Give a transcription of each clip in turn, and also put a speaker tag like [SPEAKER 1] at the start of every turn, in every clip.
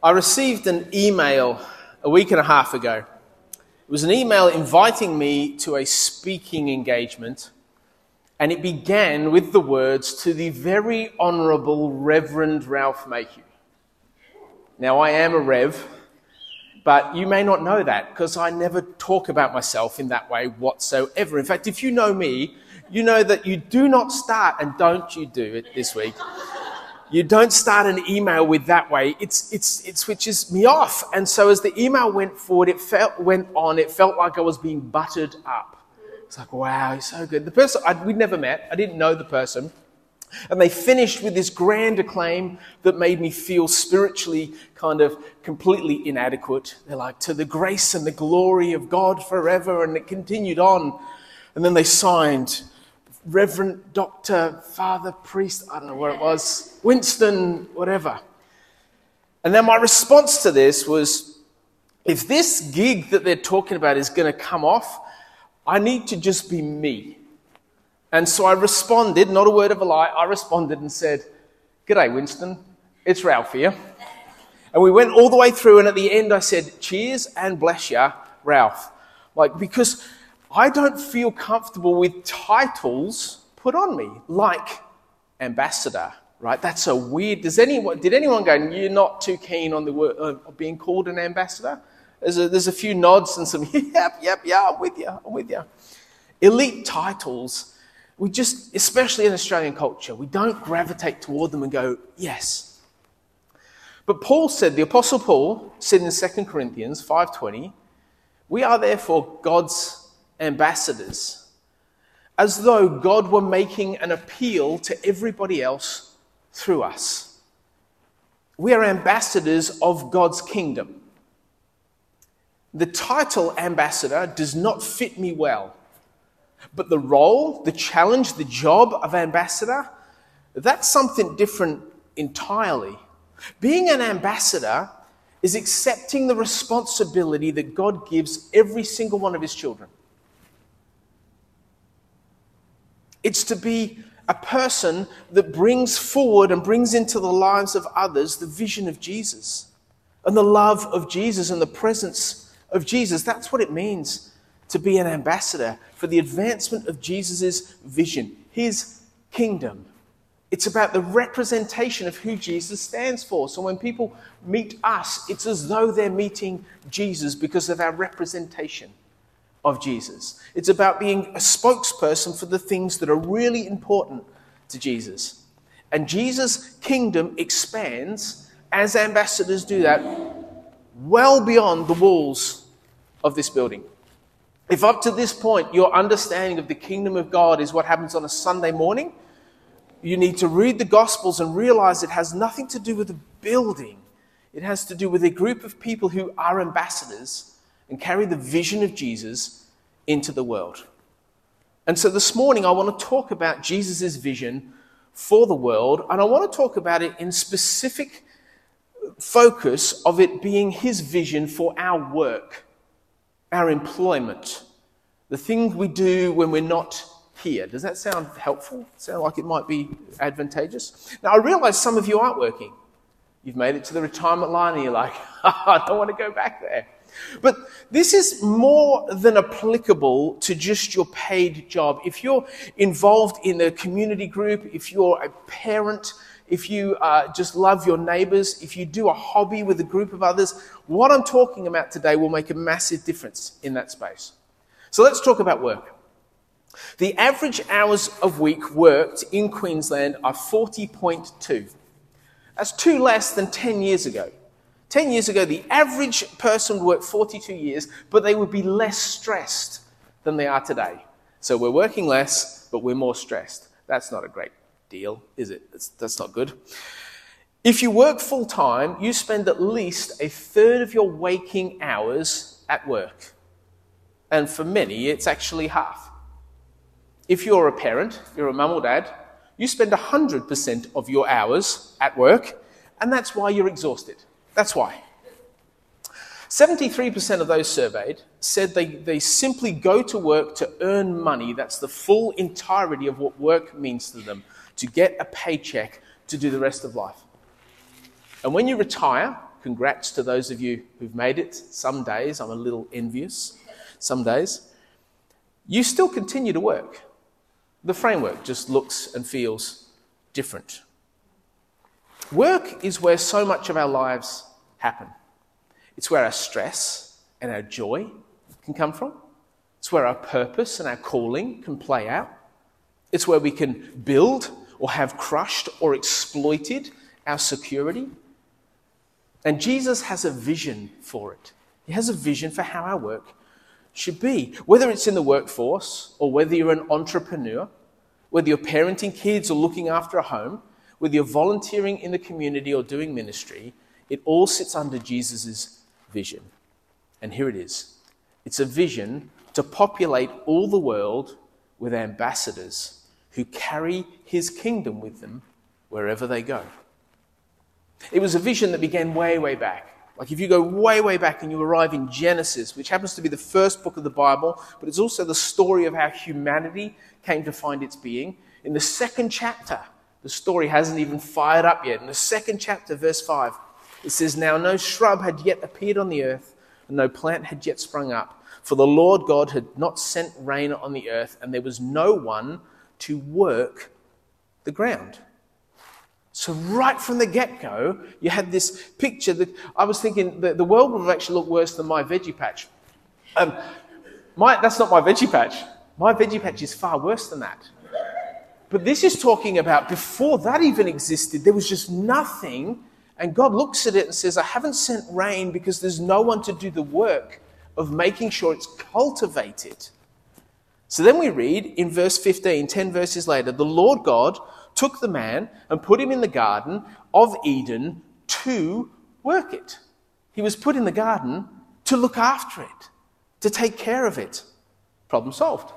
[SPEAKER 1] I received an email a week and a half ago. It was an email inviting me to a speaking engagement, and it began with the words to the very Honourable Reverend Ralph Mayhew. Now, I am a Rev, but you may not know that because I never talk about myself in that way whatsoever. In fact, if you know me, you know that you do not start, and don't you do it this week. You don't start an email with that way. It's, it's, it switches me off. And so as the email went forward, it felt, went on, it felt like I was being buttered up. It's like, wow, he's so good. The person, I, we'd never met. I didn't know the person. And they finished with this grand acclaim that made me feel spiritually kind of completely inadequate. They're like, to the grace and the glory of God forever. And it continued on. And then they signed Reverend Dr. Father Priest, I don't know what it was, Winston, whatever. And then my response to this was if this gig that they're talking about is going to come off, I need to just be me. And so I responded, not a word of a lie, I responded and said, G'day, Winston. It's Ralph here. And we went all the way through, and at the end I said, Cheers and bless ya, Ralph. Like, because I don't feel comfortable with titles put on me, like ambassador, right? That's a weird. Does anyone, did anyone go, you're not too keen on the word, uh, being called an ambassador? There's a, there's a few nods and some, yep, yep, yeah, I'm with you, I'm with you. Elite titles, we just, especially in Australian culture, we don't gravitate toward them and go, yes. But Paul said, the Apostle Paul said in 2 Corinthians 5.20, we are therefore God's ambassadors, as though God were making an appeal to everybody else through us. We are ambassadors of God's kingdom. The title ambassador does not fit me well, but the role, the challenge, the job of ambassador, that's something different entirely. Being an ambassador is accepting the responsibility that God gives every single one of his children. It's to be a person that brings forward and brings into the lives of others the vision of Jesus and the love of Jesus and the presence of Jesus. That's what it means to be an ambassador for the advancement of Jesus' vision, his kingdom. It's about the representation of who Jesus stands for. So when people meet us, it's as though they're meeting Jesus because of our representation of Jesus. It's about being a spokesperson for the things that are really important to Jesus. And Jesus' kingdom expands as ambassadors do that well beyond the walls of this building. If up to this point your understanding of the kingdom of God is what happens on a Sunday morning, you need to read the Gospels and realize it has nothing to do with a building. It has to do with a group of people who are ambassadors and carry the vision of Jesus into the world. And so this morning, I want to talk about Jesus' vision for the world, and I want to talk about it in specific focus of it being his vision for our work, our employment, the things we do when we're not here. Does that sound helpful? Sound like it might be advantageous? Now, I realize some of you aren't working. You've made it to the retirement line and you're like, I don't want to go back there. But this is more than applicable to just your paid job. If you're involved in a community group, if you're a parent, if you uh, just love your neighbors, if you do a hobby with a group of others, what I'm talking about today will make a massive difference in that space. So let's talk about work. The average hours of week worked in Queensland are 40.2. That's two less than 10 years ago. 10 years ago, the average person would work 42 years, but they would be less stressed than they are today. So we're working less, but we're more stressed. That's not a great deal, is it? That's, that's not good. If you work full time, you spend at least a third of your waking hours at work. And for many, it's actually half. If you're a parent, you're a mum or dad, you spend 100% of your hours at work, and that's why you're exhausted. That's why. 73% of those surveyed said they, they simply go to work to earn money. That's the full entirety of what work means to them to get a paycheck to do the rest of life. And when you retire, congrats to those of you who've made it. Some days I'm a little envious, some days. You still continue to work. The framework just looks and feels different. Work is where so much of our lives happen. It's where our stress and our joy can come from. It's where our purpose and our calling can play out. It's where we can build or have crushed or exploited our security. And Jesus has a vision for it. He has a vision for how our work should be. Whether it's in the workforce or whether you're an entrepreneur, whether you're parenting kids or looking after a home, whether you're volunteering in the community or doing ministry, it all sits under Jesus' vision. And here it is it's a vision to populate all the world with ambassadors who carry his kingdom with them wherever they go. It was a vision that began way, way back. Like if you go way, way back and you arrive in Genesis, which happens to be the first book of the Bible, but it's also the story of how humanity came to find its being. In the second chapter, the story hasn't even fired up yet. In the second chapter, verse 5, it says, Now no shrub had yet appeared on the earth, and no plant had yet sprung up, for the Lord God had not sent rain on the earth, and there was no one to work the ground. So, right from the get go, you had this picture that I was thinking that the world would actually looked worse than my veggie patch. Um, my, that's not my veggie patch. My veggie patch is far worse than that. But this is talking about before that even existed, there was just nothing. And God looks at it and says, I haven't sent rain because there's no one to do the work of making sure it's cultivated. So then we read in verse 15, 10 verses later, the Lord God took the man and put him in the garden of Eden to work it. He was put in the garden to look after it, to take care of it. Problem solved.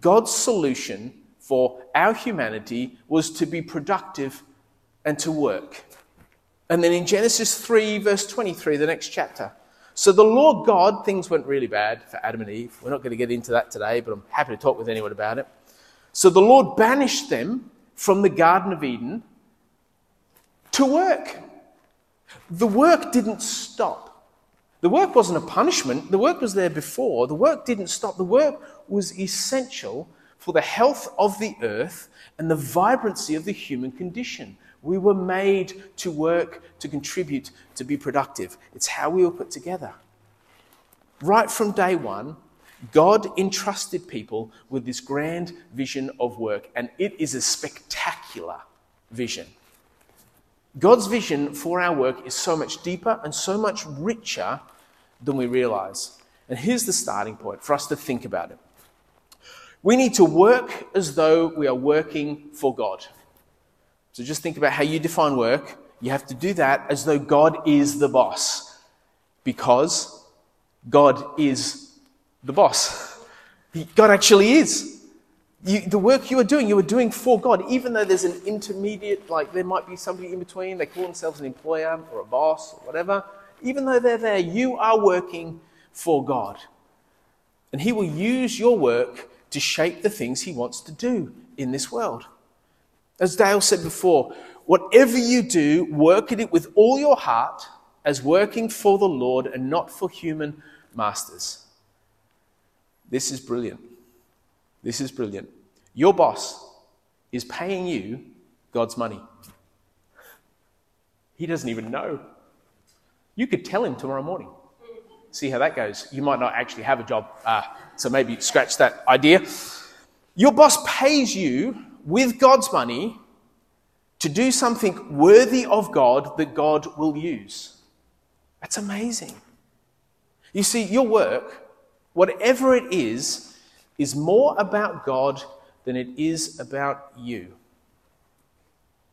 [SPEAKER 1] God's solution for our humanity was to be productive and to work. And then in Genesis 3, verse 23, the next chapter. So the Lord God, things went really bad for Adam and Eve. We're not going to get into that today, but I'm happy to talk with anyone about it. So the Lord banished them from the Garden of Eden to work. The work didn't stop. The work wasn't a punishment, the work was there before. The work didn't stop. The work was essential for the health of the earth and the vibrancy of the human condition. We were made to work, to contribute, to be productive. It's how we were put together. Right from day one, God entrusted people with this grand vision of work, and it is a spectacular vision. God's vision for our work is so much deeper and so much richer than we realize. And here's the starting point for us to think about it. We need to work as though we are working for God. So just think about how you define work. You have to do that as though God is the boss, because God is the boss. God actually is. You, the work you are doing, you are doing for God, even though there's an intermediate, like there might be somebody in between, they call themselves an employer or a boss or whatever. Even though they're there, you are working for God. And He will use your work to shape the things He wants to do in this world. As Dale said before, whatever you do, work at it with all your heart as working for the Lord and not for human masters. This is brilliant. This is brilliant. Your boss is paying you God's money. He doesn't even know. You could tell him tomorrow morning. See how that goes. You might not actually have a job, uh, so maybe scratch that idea. Your boss pays you with God's money to do something worthy of God that God will use. That's amazing. You see, your work whatever it is, is more about God than it is about you.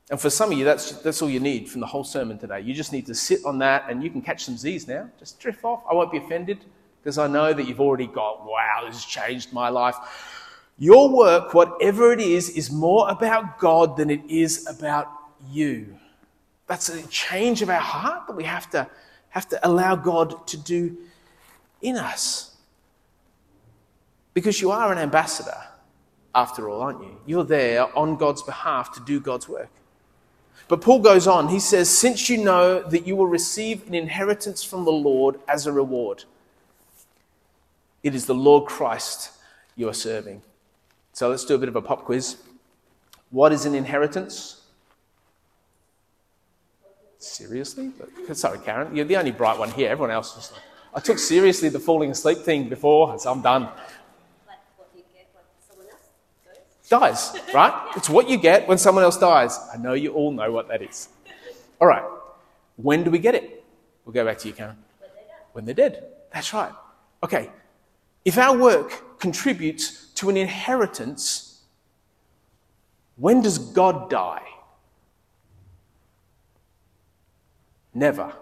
[SPEAKER 1] And for some of you, that's, that's all you need from the whole sermon today. You just need to sit on that and you can catch some Z's now. Just drift off. I won't be offended because I know that you've already got, wow, this has changed my life. Your work, whatever it is, is more about God than it is about you. That's a change of our heart that we have to, have to allow God to do in us. Because you are an ambassador, after all, aren't you? You're there on God's behalf to do God's work. But Paul goes on, he says, Since you know that you will receive an inheritance from the Lord as a reward, it is the Lord Christ you are serving. So let's do a bit of a pop quiz. What is an inheritance? Seriously? Sorry, Karen. You're the only bright one here. Everyone else is like, I took seriously the falling asleep thing before, so I'm done. dies, right? It's what you get when someone else dies. I know you all know what that is. All right. When do we get it? We'll go back to you, Karen. When they're dead. That's right. Okay. If our work contributes to an inheritance, when does God die? Never.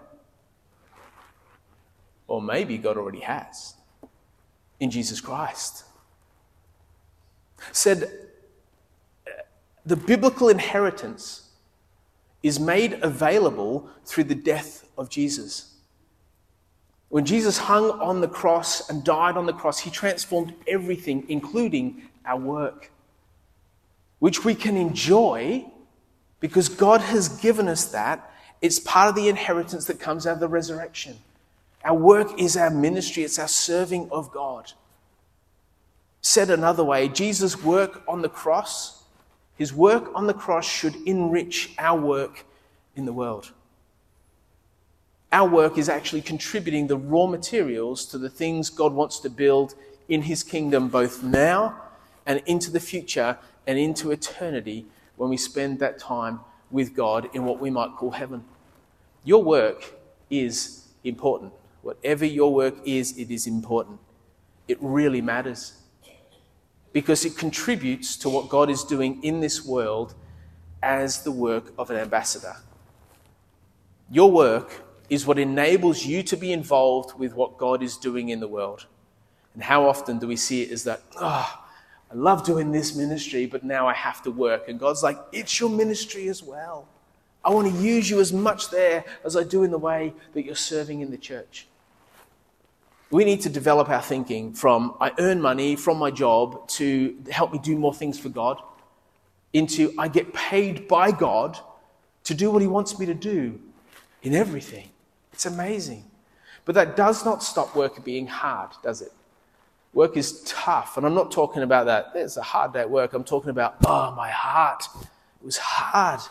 [SPEAKER 1] Or maybe God already has in Jesus Christ. Said the biblical inheritance is made available through the death of Jesus. When Jesus hung on the cross and died on the cross, he transformed everything, including our work, which we can enjoy because God has given us that. It's part of the inheritance that comes out of the resurrection. Our work is our ministry, it's our serving of God. Said another way, Jesus' work on the cross his work on the cross should enrich our work in the world. Our work is actually contributing the raw materials to the things God wants to build in His kingdom, both now and into the future and into eternity when we spend that time with God in what we might call heaven. Your work is important. Whatever your work is, it is important. It really matters because it contributes to what God is doing in this world as the work of an ambassador. Your work is what enables you to be involved with what God is doing in the world. And how often do we see it as that, oh, I love doing this ministry, but now I have to work. And God's like, it's your ministry as well. I want to use you as much there as I do in the way that you're serving in the church. We need to develop our thinking from I earn money from my job to help me do more things for God into I get paid by God to do what He wants me to do in everything. It's amazing. But that does not stop work being hard, does it? Work is tough. And I'm not talking about that. It's a hard day at work. I'm talking about, oh, my heart. It was hard.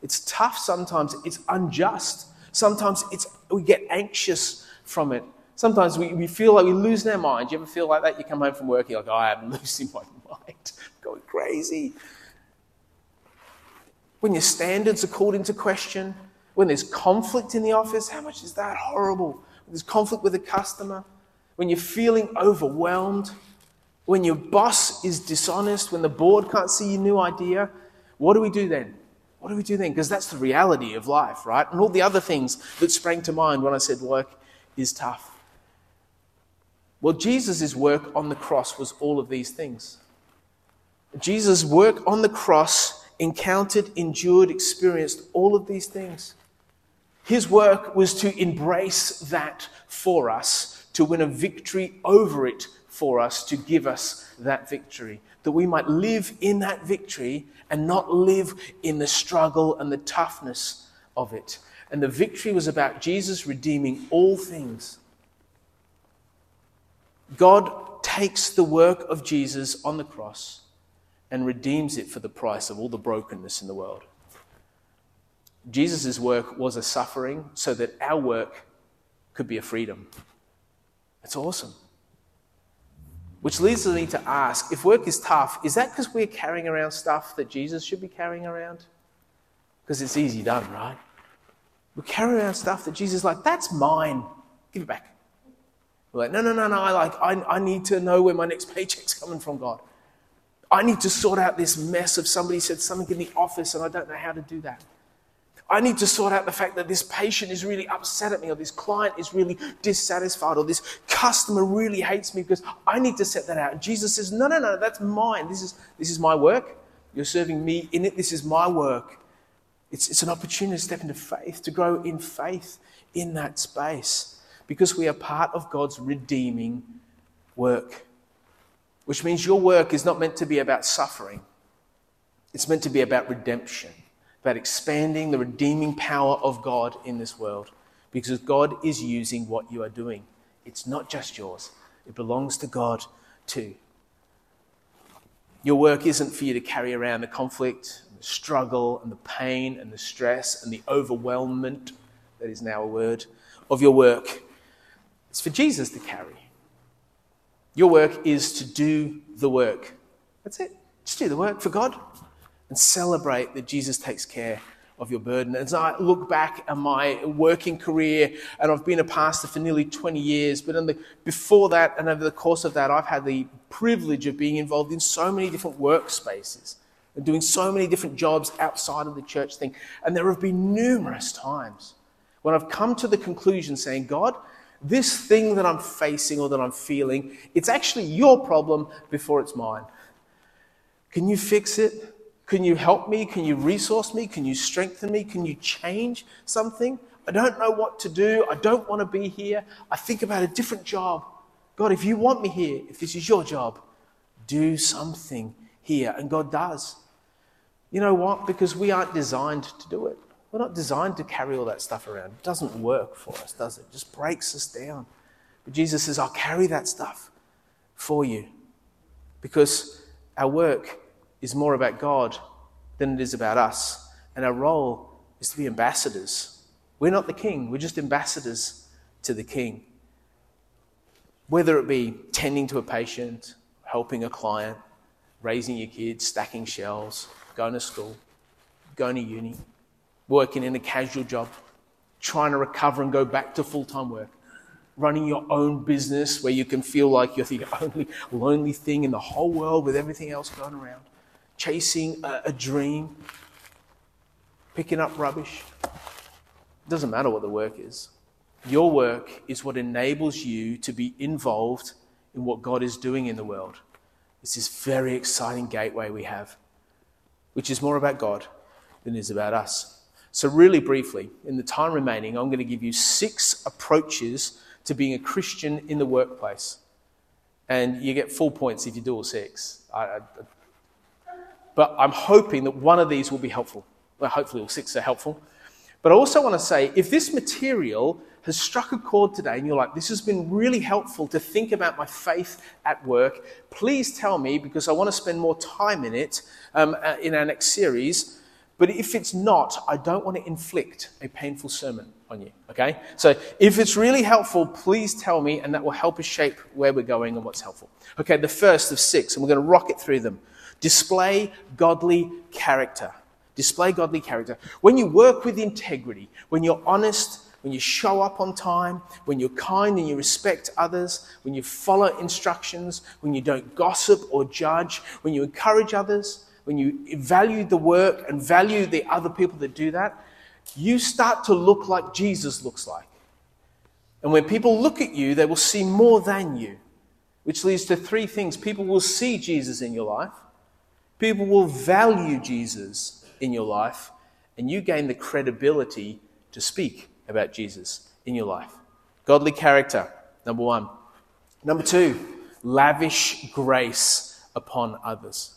[SPEAKER 1] It's tough sometimes. It's unjust. Sometimes it's, we get anxious from it. Sometimes we, we feel like we lose our mind. You ever feel like that? You come home from work, you're like, oh, I am losing my mind, going crazy. When your standards are called into question, when there's conflict in the office, how much is that horrible? When there's conflict with a customer, when you're feeling overwhelmed, when your boss is dishonest, when the board can't see your new idea, what do we do then? What do we do then? Because that's the reality of life, right? And all the other things that sprang to mind when I said work is tough. Well, Jesus' work on the cross was all of these things. Jesus' work on the cross encountered, endured, experienced all of these things. His work was to embrace that for us, to win a victory over it for us, to give us that victory, that we might live in that victory and not live in the struggle and the toughness of it. And the victory was about Jesus redeeming all things God takes the work of Jesus on the cross and redeems it for the price of all the brokenness in the world. Jesus' work was a suffering so that our work could be a freedom. It's awesome. Which leads me to ask if work is tough, is that because we're carrying around stuff that Jesus should be carrying around? Because it's easy done, right? We carry around stuff that Jesus is like, that's mine. Give it back. We're like, no, no, no, no. I like, I, I need to know where my next paycheck's coming from, God. I need to sort out this mess of somebody said something in the office and I don't know how to do that. I need to sort out the fact that this patient is really upset at me, or this client is really dissatisfied, or this customer really hates me because I need to set that out. And Jesus says, No, no, no, that's mine. This is, this is my work. You're serving me in it. This is my work. It's, it's an opportunity to step into faith, to grow in faith in that space because we are part of God's redeeming work. Which means your work is not meant to be about suffering, it's meant to be about redemption. About expanding the redeeming power of God in this world because God is using what you are doing. It's not just yours, it belongs to God too. Your work isn't for you to carry around the conflict, the struggle, and the pain, and the stress, and the overwhelmment that is now a word of your work. It's for Jesus to carry. Your work is to do the work. That's it. Just do the work for God and celebrate that Jesus takes care of your burden. As I look back at my working career, and I've been a pastor for nearly 20 years, but the, before that and over the course of that, I've had the privilege of being involved in so many different workspaces and doing so many different jobs outside of the church thing. And there have been numerous times when I've come to the conclusion saying, God, this thing that I'm facing or that I'm feeling, it's actually your problem before it's mine. Can you fix it? Can you help me? Can you resource me? Can you strengthen me? Can you change something? I don't know what to do. I don't want to be here. I think about a different job. God, if you want me here, if this is your job, do something here. And God does. You know what? Because we aren't designed to do it. We're not designed to carry all that stuff around. It doesn't work for us, does it? It just breaks us down. But Jesus says, I'll carry that stuff for you. Because our work is more about God than it is about us. And our role is to be ambassadors. We're not the king, we're just ambassadors to the king. Whether it be tending to a patient, helping a client, raising your kids, stacking shelves, going to school, going to uni, working in a casual job, trying to recover and go back to full time work, running your own business where you can feel like you're the only lonely thing in the whole world with everything else going around chasing a, a dream, picking up rubbish. It doesn't matter what the work is. Your work is what enables you to be involved in what God is doing in the world. It's this very exciting gateway we have, which is more about God than is about us. So, really briefly, in the time remaining, I'm going to give you six approaches to being a Christian in the workplace. And you get full points if you do all six. I, I, but I'm hoping that one of these will be helpful. Well, hopefully, all six are helpful. But I also want to say if this material has struck a chord today and you're like, this has been really helpful to think about my faith at work, please tell me because I want to spend more time in it um, uh, in our next series. But if it's not, I don't want to inflict a painful sermon on you, okay? So if it's really helpful, please tell me, and that will help us shape where we're going and what's helpful. Okay, the first of six, and we're going to rocket through them. Display godly character. Display godly character. When you work with integrity, when you're honest, when you show up on time, when you're kind and you respect others, when you follow instructions, when you don't gossip or judge, when you encourage others, when you value the work and value the other people that do that, you start to look like Jesus looks like. And when people look at you, they will see more than you, which leads to three things. People will see Jesus in your life, People will value Jesus in your life, and you gain the credibility to speak about Jesus in your life. Godly character, number one. Number two, lavish grace upon others.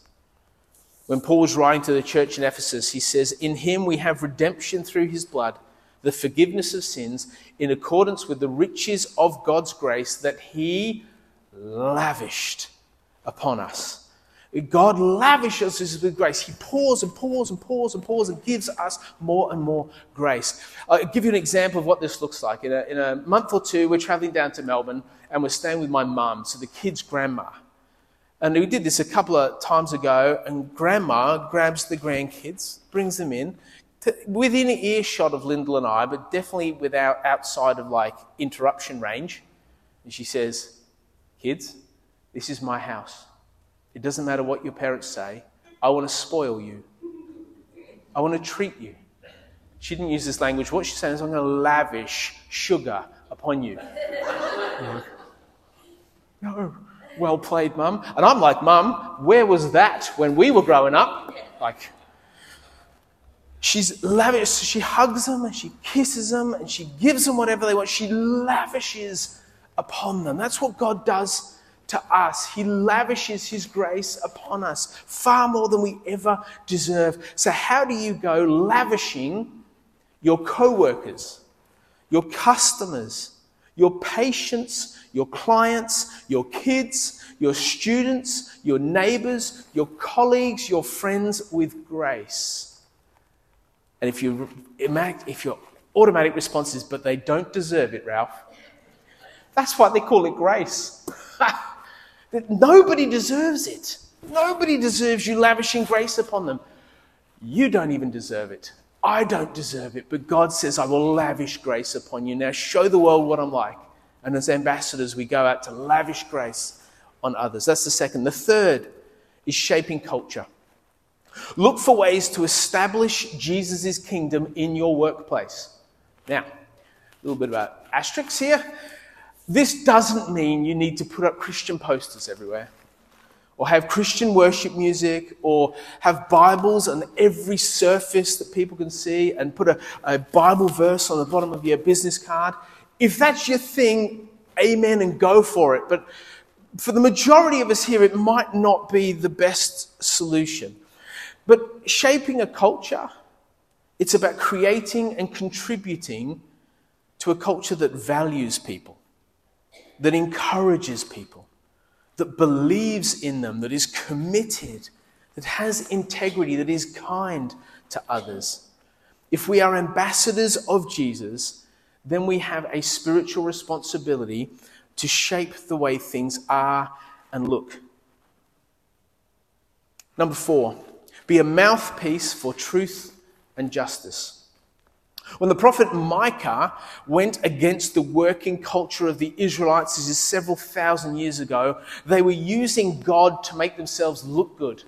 [SPEAKER 1] When Paul was writing to the church in Ephesus, he says, In him we have redemption through his blood, the forgiveness of sins, in accordance with the riches of God's grace that he lavished upon us. God lavishes us with grace. He pours and pours and pours and pours and gives us more and more grace. I'll give you an example of what this looks like. In a, in a month or two, we're traveling down to Melbourne and we're staying with my mum, so the kids' grandma. And we did this a couple of times ago, and grandma grabs the grandkids, brings them in, to, within earshot of Lyndall and I, but definitely without outside of like interruption range. And she says, Kids, this is my house. It doesn't matter what your parents say. I want to spoil you. I want to treat you. She didn't use this language. What she's saying is, I'm going to lavish sugar upon you. no. Well played, mum. And I'm like, mum, where was that when we were growing up? Like, she's lavish. She hugs them and she kisses them and she gives them whatever they want. She lavishes upon them. That's what God does to us. He lavishes His grace upon us far more than we ever deserve. So, how do you go lavishing your co workers, your customers, your patients, your clients, your kids, your students, your neighbors, your colleagues, your friends with grace? And if, you, if your automatic response is, but they don't deserve it, Ralph, that's why they call it grace. That nobody deserves it. Nobody deserves you lavishing grace upon them. You don't even deserve it. I don't deserve it, but God says, I will lavish grace upon you. Now show the world what I'm like. And as ambassadors, we go out to lavish grace on others. That's the second. The third is shaping culture. Look for ways to establish Jesus' kingdom in your workplace. Now, a little bit about asterisks here. This doesn't mean you need to put up Christian posters everywhere, or have Christian worship music, or have Bibles on every surface that people can see, and put a, a Bible verse on the bottom of your business card. If that's your thing, amen and go for it. But for the majority of us here, it might not be the best solution. But shaping a culture, it's about creating and contributing to a culture that values people that encourages people, that believes in them, that is committed, that has integrity, that is kind to others. If we are ambassadors of Jesus, then we have a spiritual responsibility to shape the way things are and look. Number four, be a mouthpiece for truth and justice. When the prophet Micah went against the working culture of the Israelites, this is several thousand years ago, they were using God to make themselves look good.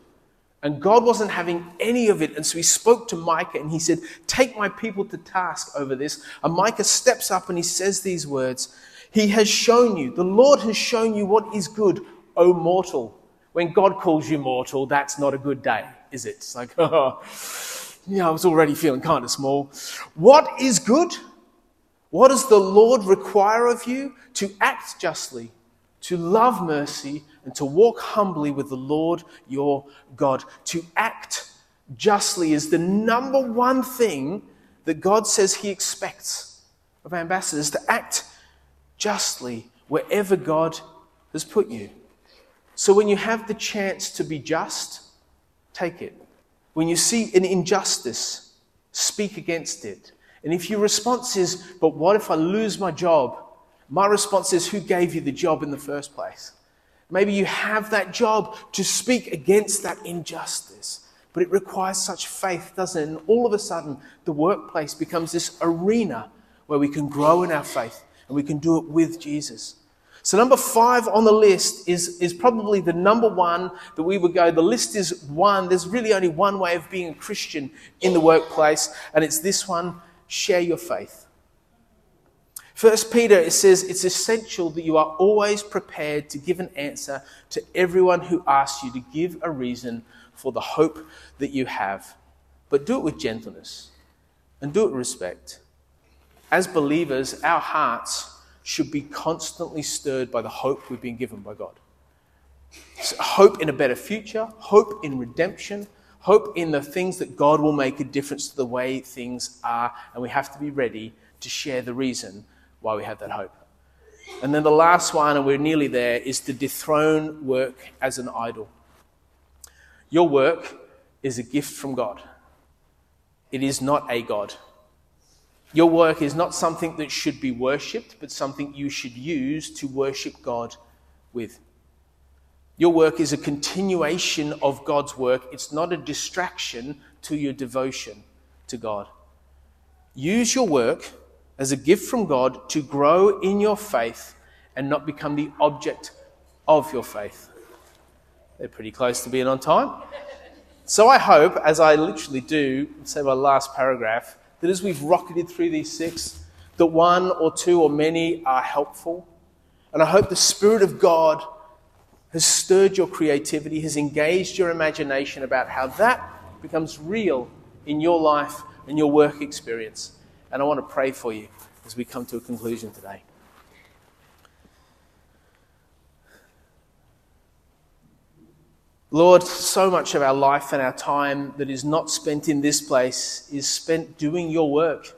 [SPEAKER 1] And God wasn't having any of it. And so he spoke to Micah and he said, Take my people to task over this. And Micah steps up and he says these words He has shown you, the Lord has shown you what is good, O mortal. When God calls you mortal, that's not a good day, is it? It's like, oh yeah, I was already feeling kind of small. What is good? What does the Lord require of you? To act justly, to love mercy, and to walk humbly with the Lord your God. To act justly is the number one thing that God says He expects of ambassadors to act justly wherever God has put you. So when you have the chance to be just, take it. When you see an injustice, speak against it. And if your response is, but what if I lose my job? My response is, who gave you the job in the first place? Maybe you have that job to speak against that injustice, but it requires such faith, doesn't it? And all of a sudden, the workplace becomes this arena where we can grow in our faith and we can do it with Jesus. So, number five on the list is, is probably the number one that we would go. The list is one. There's really only one way of being a Christian in the workplace, and it's this one share your faith. First Peter, it says it's essential that you are always prepared to give an answer to everyone who asks you to give a reason for the hope that you have. But do it with gentleness and do it with respect. As believers, our hearts should be constantly stirred by the hope we've been given by God. So hope in a better future, hope in redemption, hope in the things that God will make a difference to the way things are, and we have to be ready to share the reason why we have that hope. And then the last one, and we're nearly there, is to dethrone work as an idol. Your work is a gift from God, it is not a God. Your work is not something that should be worshipped, but something you should use to worship God with. Your work is a continuation of God's work, it's not a distraction to your devotion to God. Use your work as a gift from God to grow in your faith and not become the object of your faith. They're pretty close to being on time. So I hope, as I literally do, say my last paragraph, that as we've rocketed through these six, that one or two or many are helpful. And I hope the Spirit of God has stirred your creativity, has engaged your imagination about how that becomes real in your life and your work experience. And I want to pray for you as we come to a conclusion today. Lord, so much of our life and our time that is not spent in this place is spent doing your work.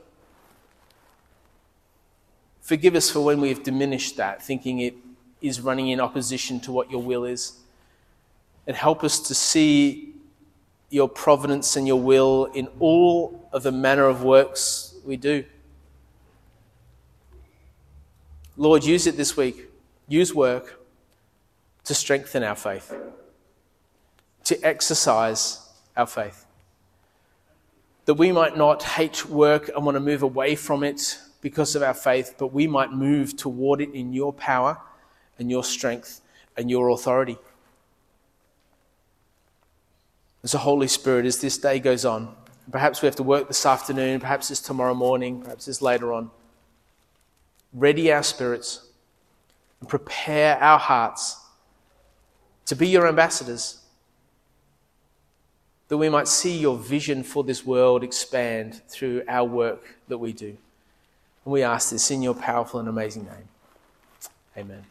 [SPEAKER 1] Forgive us for when we have diminished that, thinking it is running in opposition to what your will is. And help us to see your providence and your will in all of the manner of works we do. Lord, use it this week. Use work to strengthen our faith, to exercise our faith. That we might not hate work and want to move away from it because of our faith, but we might move toward it in your power and your strength and your authority. As the Holy Spirit, as this day goes on, perhaps we have to work this afternoon, perhaps it's tomorrow morning, perhaps it's later on. Ready our spirits and prepare our hearts to be your ambassadors, that we might see your vision for this world expand through our work that we do. And we ask this in your powerful and amazing name. Amen.